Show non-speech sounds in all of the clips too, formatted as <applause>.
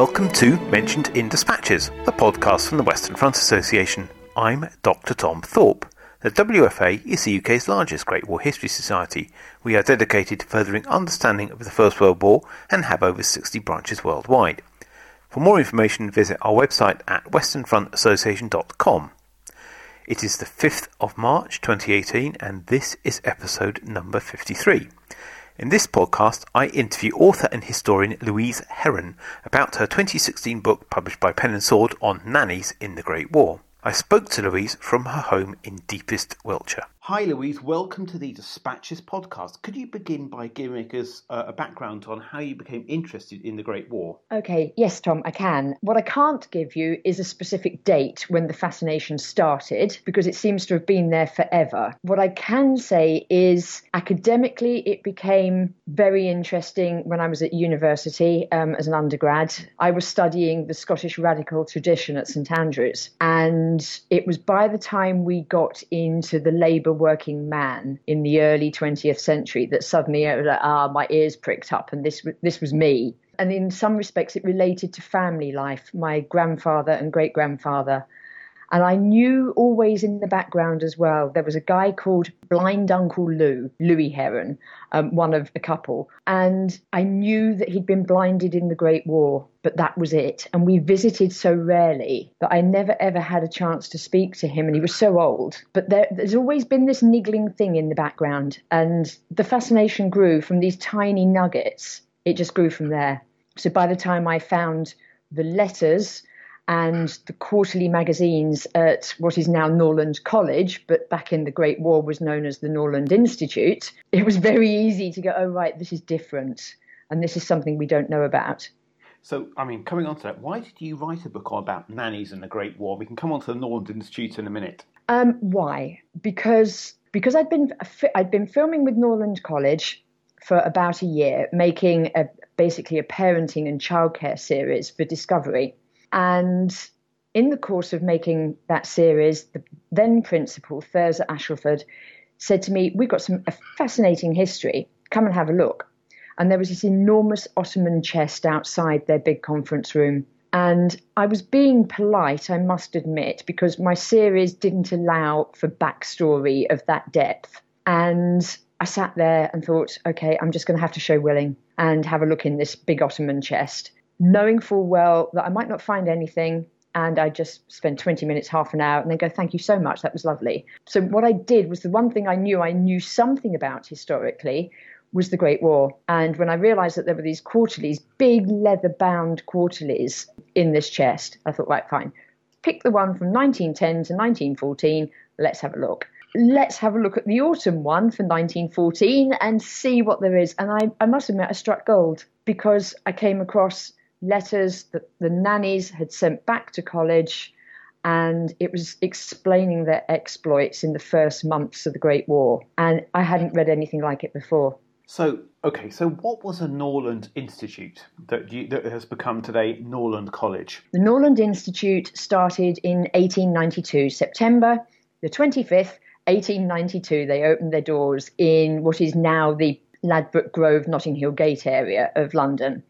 Welcome to Mentioned in Dispatches, the podcast from the Western Front Association. I'm Dr. Tom Thorpe. The WFA is the UK's largest Great War History Society. We are dedicated to furthering understanding of the First World War and have over 60 branches worldwide. For more information, visit our website at westernfrontassociation.com. It is the 5th of March 2018, and this is episode number 53. In this podcast, I interview author and historian Louise Heren about her 2016 book published by Pen and Sword on nannies in the Great War. I spoke to Louise from her home in deepest Wiltshire. Hi, Louise. Welcome to the Dispatches podcast. Could you begin by giving us uh, a background on how you became interested in the Great War? Okay, yes, Tom, I can. What I can't give you is a specific date when the fascination started, because it seems to have been there forever. What I can say is academically, it became very interesting when I was at university um, as an undergrad. I was studying the Scottish radical tradition at St Andrews, and it was by the time we got into the Labour working man in the early 20th century that suddenly was like, ah, my ears pricked up, and this this was me. And in some respects, it related to family life. My grandfather and great grandfather and I knew always in the background as well, there was a guy called Blind Uncle Lou, Louis Heren, um, one of a couple. And I knew that he'd been blinded in the Great War, but that was it. And we visited so rarely that I never ever had a chance to speak to him. And he was so old. But there, there's always been this niggling thing in the background. And the fascination grew from these tiny nuggets, it just grew from there. So by the time I found the letters, and the quarterly magazines at what is now Norland College, but back in the Great War was known as the Norland Institute, it was very easy to go, oh, right, this is different. And this is something we don't know about. So, I mean, coming on to that, why did you write a book about nannies and the Great War? We can come on to the Norland Institute in a minute. Um, why? Because because I'd been I'd been filming with Norland College for about a year, making a, basically a parenting and childcare series for Discovery. And in the course of making that series, the then principal, Thurza Ashelford, said to me, We've got some a fascinating history. Come and have a look. And there was this enormous Ottoman chest outside their big conference room. And I was being polite, I must admit, because my series didn't allow for backstory of that depth. And I sat there and thought, okay, I'm just going to have to show willing and have a look in this big Ottoman chest knowing full well that I might not find anything and I just spend 20 minutes, half an hour, and then go, Thank you so much, that was lovely. So, what I did was the one thing I knew I knew something about historically was the Great War. And when I realized that there were these quarterlies, big leather bound quarterlies in this chest, I thought, Right, fine. Pick the one from 1910 to 1914, let's have a look. Let's have a look at the autumn one for 1914 and see what there is. And I, I must admit, I struck gold because I came across letters that the nannies had sent back to college, and it was explaining their exploits in the first months of the Great War. And I hadn't read anything like it before. So, okay, so what was a Norland Institute that, you, that has become today Norland College? The Norland Institute started in 1892, September the 25th, 1892. They opened their doors in what is now the Ladbroke Grove, Notting Hill Gate area of London.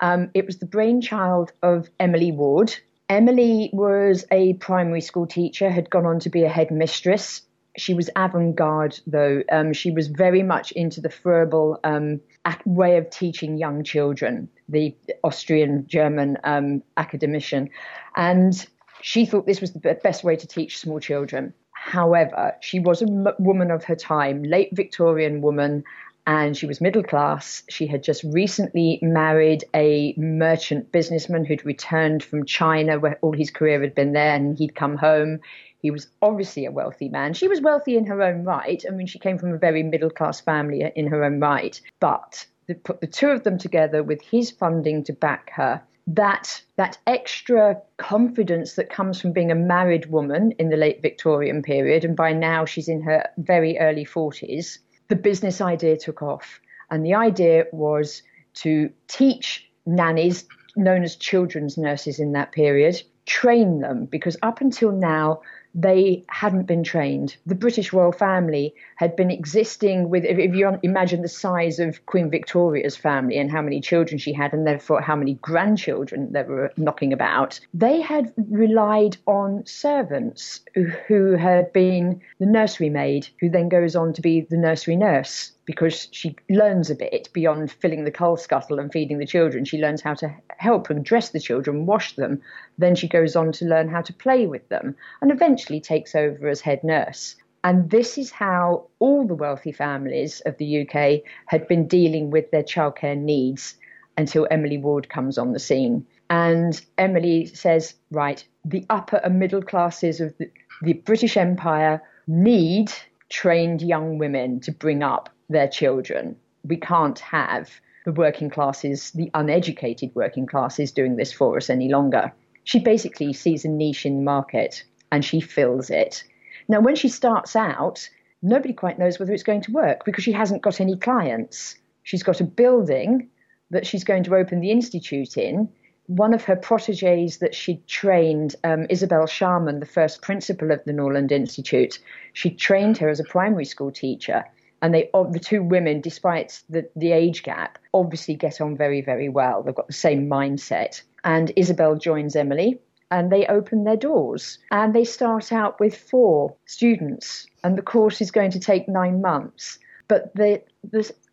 Um, it was the brainchild of Emily Ward. Emily was a primary school teacher, had gone on to be a headmistress. She was avant garde, though. Um, she was very much into the Froebel um, way of teaching young children, the Austrian German um, academician. And she thought this was the best way to teach small children. However, she was a m- woman of her time, late Victorian woman, and she was middle class. She had just recently married a merchant businessman who'd returned from China, where all his career had been there, and he'd come home. He was obviously a wealthy man. She was wealthy in her own right. I mean, she came from a very middle class family in her own right. But put the two of them together with his funding to back her. That that extra confidence that comes from being a married woman in the late Victorian period, and by now she's in her very early forties, the business idea took off. And the idea was to teach nannies, known as children's nurses in that period, train them, because up until now, they hadn't been trained. The British royal family had been existing with, if, you imagine the size of Queen Victoria's family and how many children she had, and therefore how many grandchildren there were knocking about, they had relied on servants who had been the nursery maid, who then goes on to be the nursery nurse because she learns a bit beyond filling the coal scuttle and feeding the children. She learns how to help and dress the children, wash them. Then she goes on to learn how to play with them and eventually takes over as head nurse. And this is how all the wealthy families of the UK had been dealing with their childcare needs until Emily Ward comes on the scene. And Emily says, right, the upper and middle classes of the, the British Empire need trained young women to bring up their children. We can't have the working classes, the uneducated working classes, doing this for us any longer. She basically sees a niche in the market and she fills it. Now, when she starts out, nobody quite knows whether it's going to work because she hasn't got any clients. She's got a building that she's going to open the institute in. One of her proteges that she'd trained, um, Isabel Sharman, the first principal of the Norland Institute, she trained her as a primary school teacher and they the two women, despite the, the age gap, obviously get on very, very well. They've got the same mindset. And Isabel joins Emily and they open their doors and they start out with four students and the course is going to take nine months. But the,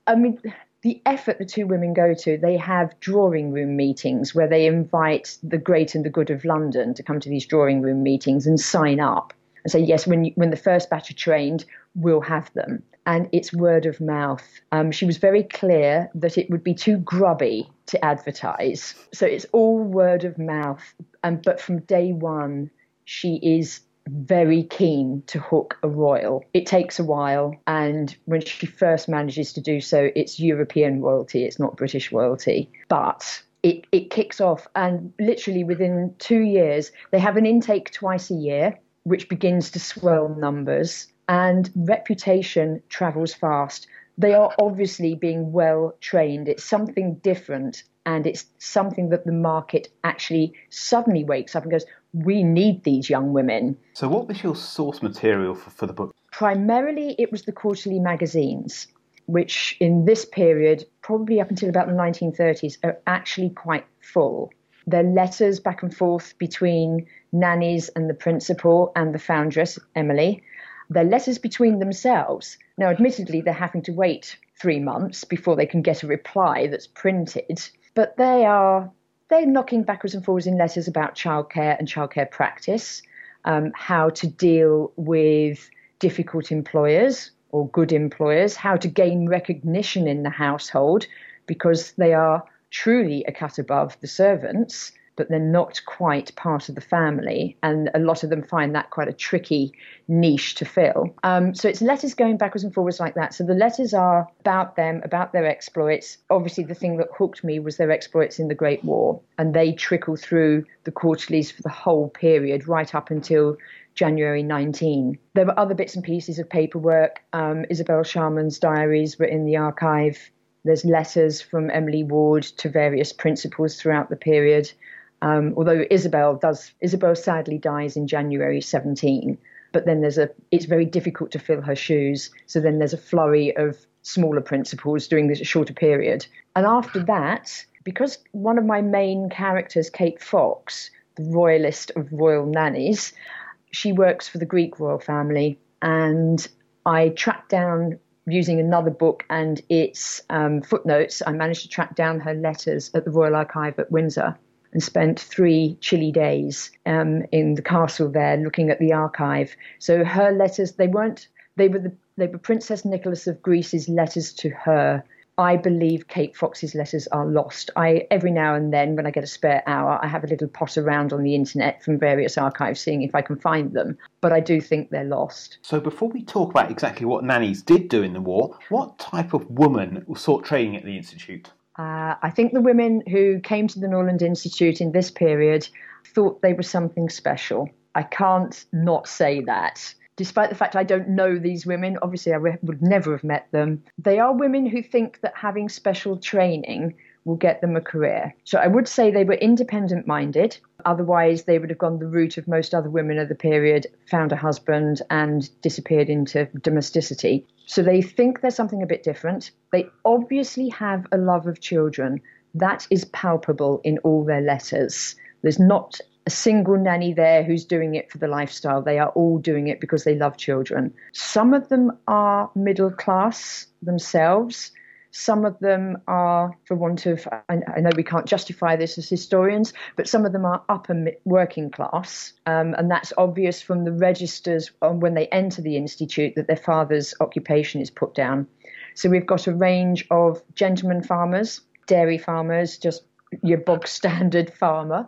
I mean, the effort the two women go to, they have drawing room meetings where they invite the great and the good of London to come to these drawing room meetings and sign up and say, yes, when, you, when the first batch are trained, we'll have them and it's word of mouth. Um, she was very clear that it would be too grubby to advertise, so it's all word of mouth. And but from day one, she is very keen to hook a royal. It takes a while, and when she first manages to do so, it's European royalty, it's not British royalty. But it, it kicks off, and literally within two years, they have an intake twice a year, which begins to swell numbers and reputation travels fast. They are obviously being well trained. It's something different, and it's something that the market actually suddenly wakes up and goes, We need these young women. So, what was your source material for, for the book? Primarily, it was the quarterly magazines, which in this period, probably up until about the 1930s, are actually quite full. They're letters back and forth between nannies and the principal and the foundress, Emily their letters between themselves. Now, admittedly, they're having to wait three months before they can get a reply that's printed, but they are they're knocking backwards and forwards in letters about childcare and childcare practice, um, how to deal with difficult employers or good employers, how to gain recognition in the household because they are truly a cut above the servants but they're not quite part of the family. And a lot of them find that quite a tricky niche to fill. Um, so it's letters going backwards and forwards like that. So the letters are about them, about their exploits. Obviously, the thing that hooked me was their exploits in the Great War, and they trickle through the quarterlies for the whole period, right up until January 19. There were other bits and pieces of paperwork. Um, Isabel Sharman's diaries were in the archive. There's letters from Emily Ward to various principals throughout the period. Um, although Isabel does, Isabel sadly dies in January 17. But then there's a, it's very difficult to fill her shoes. So then there's a flurry of smaller principals during this shorter period. And after that, because one of my main characters, Kate Fox, the royalist of royal nannies, she works for the Greek royal family. And I tracked down using another book and its um, footnotes, I managed to track down her letters at the Royal Archive at Windsor and spent three chilly days um, in the castle there looking at the archive. So her letters, they weren't, they were the, they were Princess Nicholas of Greece's letters to her. I believe Kate Fox's letters are lost. I every now and then, when I get a spare hour, I have a little pot around on the internet from various archives, seeing if I can find them. But I do think they're lost. So, before we talk about exactly what nannies did do in the war, what type of woman sought training at the institute? Uh, I think the women who came to the Norland Institute in this period thought they were something special. I can't not say that. Despite the fact I don't know these women, obviously I would never have met them. They are women who think that having special training will get them a career. So I would say they were independent minded. Otherwise, they would have gone the route of most other women of the period, found a husband, and disappeared into domesticity. So they think there's something a bit different. They obviously have a love of children. That is palpable in all their letters. There's not a single nanny there who's doing it for the lifestyle. They are all doing it because they love children. Some of them are middle class themselves. Some of them are, for want of, I, know we can't justify this as historians, but some of them are upper working class. Um, and that's obvious from the registers when they enter the institute that their father's occupation is put down. So we've got a range of gentlemen farmers, dairy farmers, just your bog standard <laughs> farmer.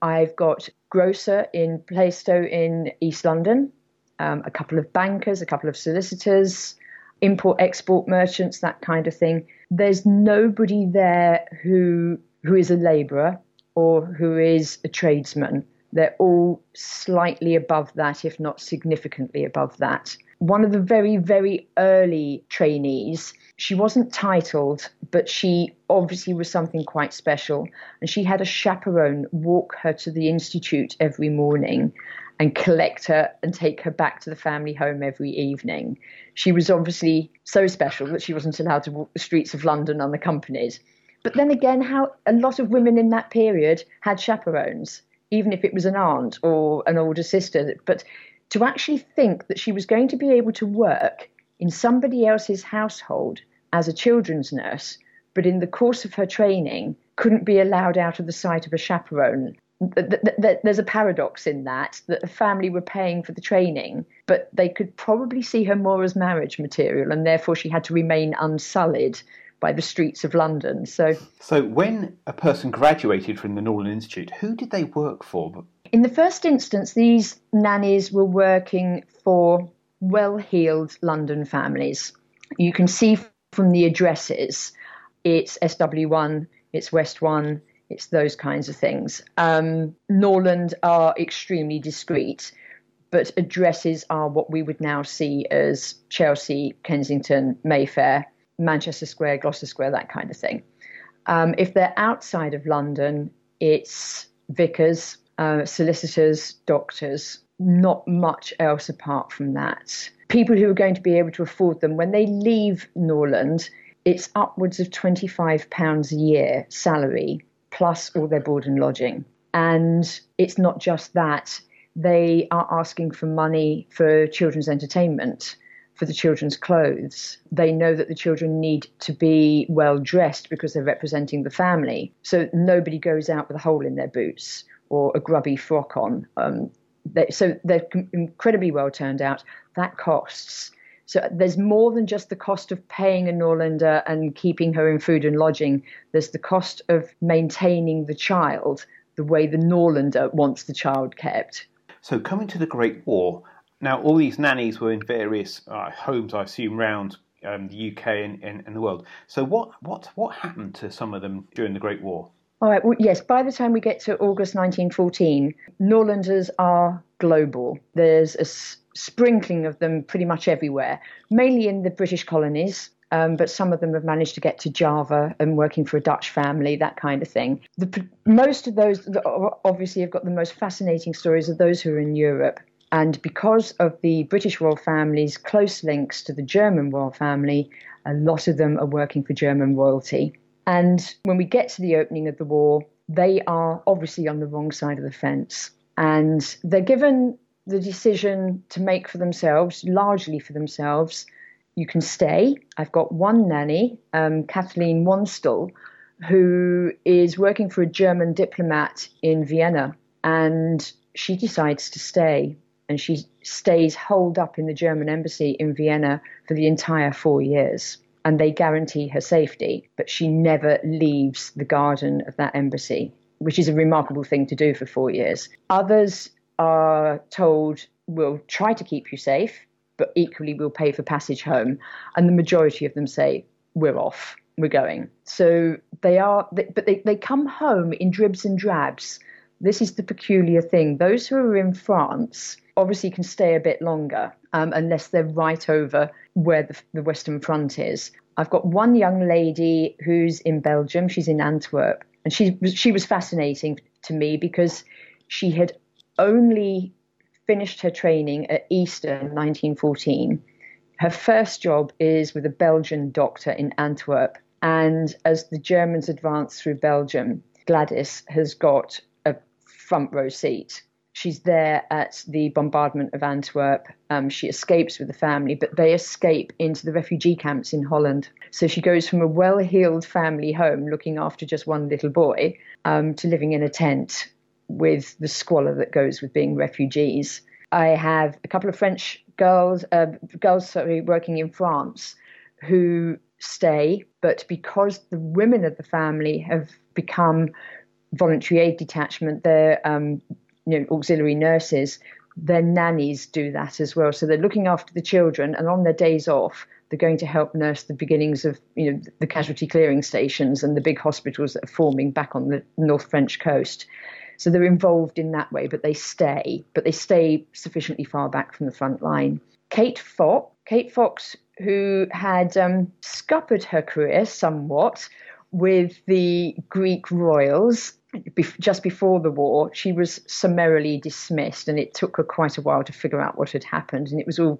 I've got grocer in Plaistow in East London, um, a couple of bankers, a couple of solicitors, import export merchants, that kind of thing. There's nobody there who who is a labourer or who is a tradesman. They're all slightly above that, if not significantly above that. One of the very, very early trainees, she wasn't titled, but she obviously was something quite special. And she had a chaperone walk her to the institute every morning and collect her and take her back to the family home every evening. She was obviously so special that she wasn't allowed to walk the streets of London unaccompanied. But then again, how a lot of women in that period had chaperones, even if it was an aunt or an older sister. But to actually think that she was going to be able to work in somebody else's household as a children's nurse, but in the course of her training couldn't be allowed out of the sight of a chaperone there's a paradox in that that the family were paying for the training, but they could probably see her more as marriage material, and therefore she had to remain unsullied by the streets of London. So, so when a person graduated from the Norland Institute, who did they work for? In the first instance, these nannies were working for well-heeled London families. You can see from the addresses, it's SW1, it's West One, it's those kinds of things. Um, Norland are extremely discreet, but addresses are what we would now see as Chelsea, Kensington, Mayfair, Manchester Square, Gloucester Square, that kind of thing. Um, if they're outside of London, it's vicars, uh, solicitors, doctors, not much else apart from that. People who are going to be able to afford them, when they leave Norland, it's upwards of £25 a year salary plus all their board and lodging. And it's not just that, they are asking for money for children's entertainment, for the children's clothes. They know that the children need to be well dressed because they're representing the family. So nobody goes out with a hole in their boots or a grubby frock on. Um, they, so they're incredibly well turned out. That costs. So there's more than just the cost of paying a Norlander and keeping her in food and lodging. There's the cost of maintaining the child the way the Norlander wants the child kept. So coming to the Great War, now all these nannies were in various uh, homes, I assume, round um, the UK and, and, and the world. So what, what, what happened to some of them during the Great War? All right. Well, yes. By the time we get to August 1914, Norlanders are global. There's a sprinkling of them pretty much everywhere, mainly in the British colonies. Um, but some of them have managed to get to Java and working for a Dutch family, that kind of thing. The, most of those, obviously, have got the most fascinating stories of those who are in Europe. And because of the British royal family's close links to the German royal family, a lot of them are working for German royalty. And when we get to the opening of the war, they are obviously on the wrong side of the fence. And they're given the decision to make for themselves, largely for themselves. You can stay. I've got one nanny, um, Kathleen Wonstel, who is working for a German diplomat in Vienna, and she decides to stay. And she stays holed up in the German embassy in Vienna for the entire four years. And they guarantee her safety, but she never leaves the garden of that embassy, which is a remarkable thing to do for four years. Others are told we'll try to keep you safe, but equally we'll pay for passage home. And the majority of them say, we're off, we're going. So they are, but they, they come home in dribs and drabs. This is the peculiar thing. Those who are in France obviously can stay a bit longer um, unless they're right over where the, the Western Front is. I've got one young lady who's in Belgium. She's in Antwerp, and she she was fascinating to me because she had only finished her training at Easter 1914. Her first job is with a Belgian doctor in Antwerp, and as the Germans advance through Belgium, Gladys has got a front row seat she's there at the bombardment of Antwerp. Um, she escapes with the family, but they escape into the refugee camps in Holland. So she goes from a well heeled family home looking after just one little boy um, to living in a tent with the squalor that goes with being refugees. I have a couple of French girls, uh, girls sorry, working in France who stay, but because the women of the family have become voluntary aid detachment, they're um, you know, auxiliary nurses, their nannies do that as well. So they're looking after the children, and on their days off, they're going to help nurse the beginnings of you know the casualty clearing stations and the big hospitals that are forming back on the North French coast. So they're involved in that way, but they stay, but they stay sufficiently far back from the front line. Kate Fox, Kate Fox, who had um, scuppered her career somewhat with the Greek royals just before the war, she was summarily dismissed, and it took her quite a while to figure out what had happened. And it was all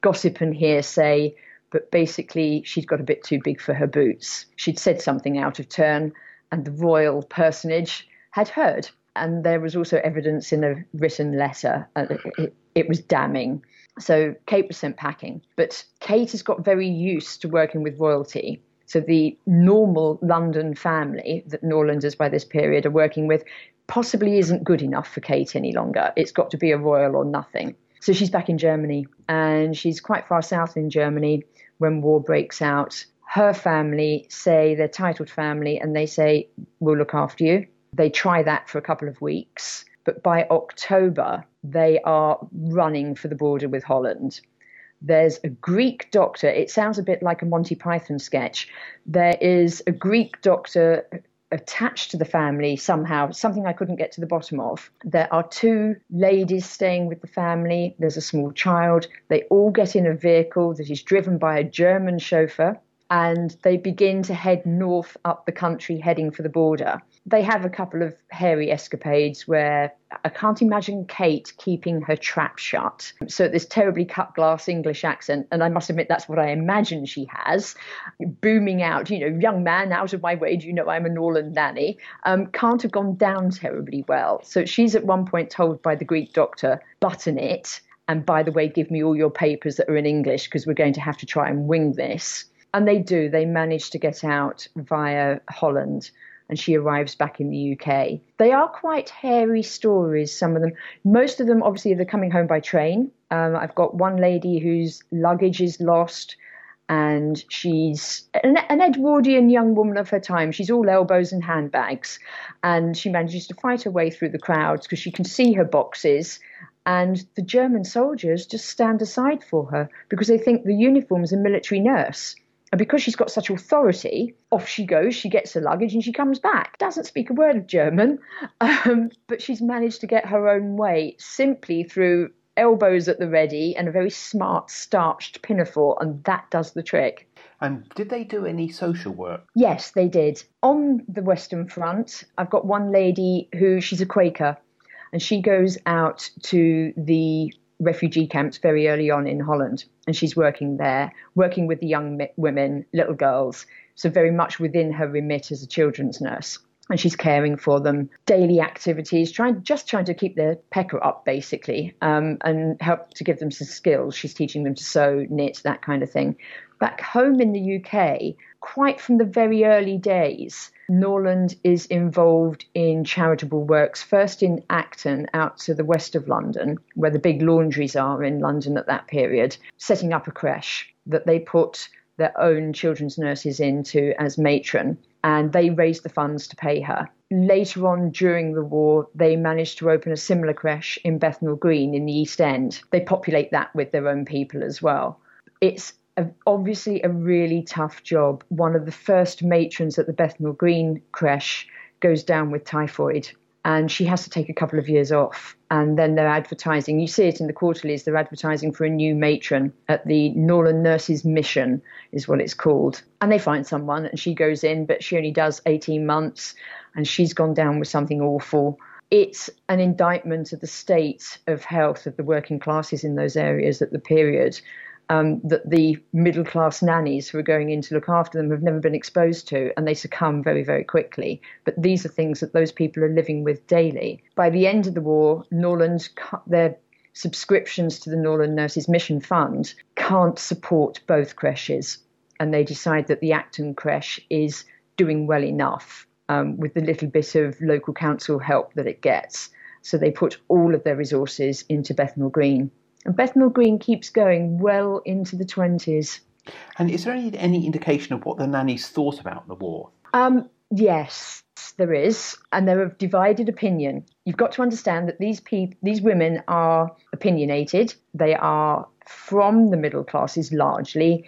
gossip and hearsay, but basically, she'd got a bit too big for her boots. She'd said something out of turn, and the royal personage had heard. And there was also evidence in a written letter. It, it was damning. So Kate was sent packing. But Kate has got very used to working with royalty so the normal London family that Norlanders by this period are working with possibly isn't good enough for Kate any longer. It's got to be a royal or nothing. So she's back in Germany and she's quite far south in Germany when war breaks out. Her family say they're titled family and they say, We'll look after you. They try that for a couple of weeks, but by October, they are running for the border with Holland. There's a Greek doctor. It sounds a bit like a Monty Python sketch. There is a Greek doctor attached to the family somehow, something I couldn't get to the bottom of. There are two ladies staying with the family. There's a small child. They all get in a vehicle that is driven by a German chauffeur and they begin to head north up the country, heading for the border. They have a couple of hairy escapades where I can't imagine Kate keeping her trap shut. So, this terribly cut glass English accent, and I must admit that's what I imagine she has, booming out, you know, young man, out of my way, do you know I'm a Norland nanny, um, can't have gone down terribly well. So, she's at one point told by the Greek doctor, button it. And by the way, give me all your papers that are in English because we're going to have to try and wing this. And they do. They manage to get out via Holland and she arrives back in the UK. They are quite hairy stories, some of them. Most of them, obviously, they're coming home by train. Um, I've got one lady whose luggage is lost, and she's an, an, Edwardian young woman of her time. She's all elbows and handbags, and she manages to fight her way through the crowds because she can see her boxes. And the German soldiers just stand aside for her because they think the uniform's a military nurse. And because she's got such authority, off she goes, she gets her luggage and she comes back. Doesn't speak a word of German, <laughs> um, but she's managed to get her own way simply through elbows at the ready and a very smart starched pinafore, and that does the trick. And did they do any social work? Yes, they did. On the Western Front, I've got one lady who she's a Quaker, and she goes out to the refugee camps very early on in Holland, and she's working there, working with the young women, little girls, so very much within her remit as a children's nurse. And she's caring for them, daily activities, trying just trying to keep their pecker up basically, um, and help to give them some skills. She's teaching them to sew, knit, that kind of thing. Back home in the UK, quite from the very early days, Norland is involved in charitable works, first in Acton, out to the west of London, where the big laundries are in London at that period, setting up a creche that they put their own children's nurses into as matron, and they raised the funds to pay her. Later on during the war, they managed to open a similar creche in Bethnal Green in the East End. They populate that with their own people as well. It's a, obviously a really tough job. One of the first matrons at the Bethnal Green creche goes down with typhoid and she has to take a couple of years off. And then they're advertising. You see it in the quarterlies. They're advertising for a new matron at the Norland Nurses Mission, is what it's called. And they find someone, and she goes in, but she only does 18 months, and she's gone down with something awful. It's an indictment of the state of health of the working classes in those areas at the period um, that the middle class nannies who are going in to look after them have never been exposed to, and they succumb very, very quickly. But these are things that those people are living with daily. By the end of the war, Norland, cut their subscriptions to the Norland Nurses Mission Fund can't support both creches, and they decide that the Acton creche is doing well enough um, with the little bit of local council help that it gets. So they put all of their resources into Bethnal Green. And Bethnal Green keeps going well into the 20s. And is there any, any indication of what the nannies thought about the war? Um, yes, there is, and they're of divided opinion. You've got to understand that these these women are opinionated. They are from the middle classes largely.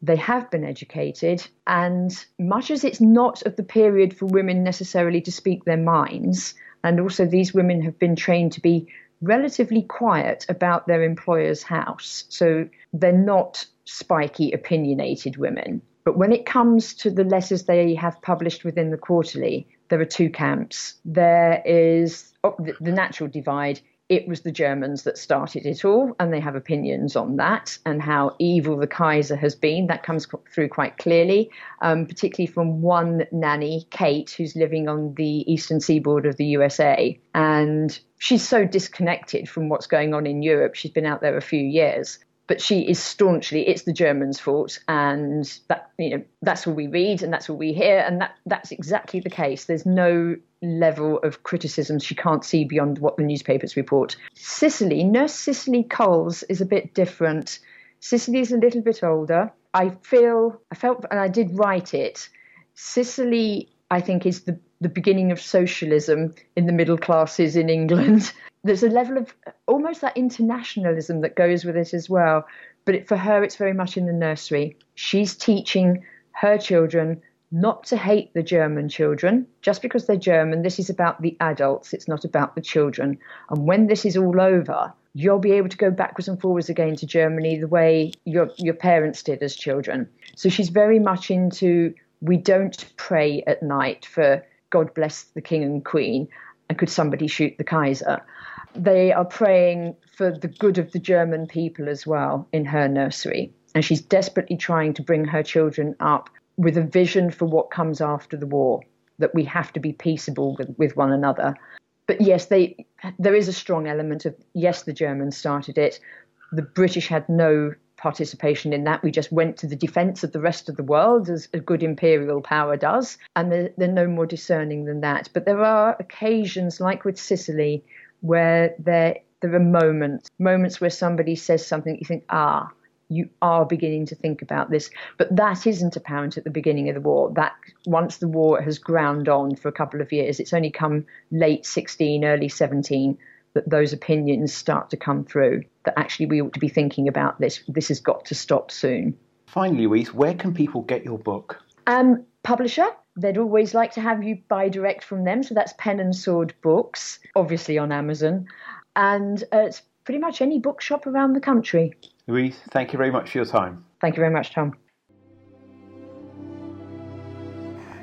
They have been educated, and much as it's not of the period for women necessarily to speak their minds, and also these women have been trained to be relatively quiet about their employer's house. So they're not spiky, opinionated women. But when it comes to the letters they have published within the quarterly, there are two camps. There is oh, the, the natural divide it was the Germans that started it all, and they have opinions on that and how evil the Kaiser has been. That comes through quite clearly, um, particularly from one nanny, Kate, who's living on the eastern seaboard of the USA. And she's so disconnected from what's going on in Europe. She's been out there a few years but she is staunchly it's the Germans' fault, and that you know that's all we read and that's all we hear, and that that's exactly the case. There's no level of criticism she can't see beyond what the newspapers report. Cicely, Nurse Cicely Coles is a bit different. Cicely is a little bit older. I feel I felt and I did write it. Cicely, I think, is the the beginning of socialism in the middle classes in England. <laughs> there's a level of almost that internationalism that goes with it as well. But for her, it's very much in the nursery. She's teaching her children not to hate the German children just because they're German. This is about the adults, it's not about the children. And when this is all over, you'll be able to go backwards and forwards again to Germany the way your, your parents did as children. So she's very much into we don't pray at night for God bless the king and queen and could somebody shoot the Kaiser they are praying for the good of the German people as well in her nursery. And she's desperately trying to bring her children up with a vision for what comes after the war, that we have to be peaceable with, with one another. But yes, they, there is a strong element of yes, the Germans started it. The British had no participation in that. We just went to the defense of the rest of the world, as a good imperial power does, and they're, they're no more discerning than that. But there are occasions, like with Cicely, where there there are moments moments where somebody says something you think ah you are beginning to think about this but that isn't apparent at the beginning of the war that once the war has ground on for a couple of years it's only come late 16 early 17 that those opinions start to come through that actually we ought to be thinking about this this has got to stop soon finally louise where can people get your book um publisher They'd always like to have you buy direct from them. So that's Pen and Sword Books, obviously on Amazon. And uh, it's pretty much any bookshop around the country. Louise, thank you very much for your time. Thank you very much, Tom.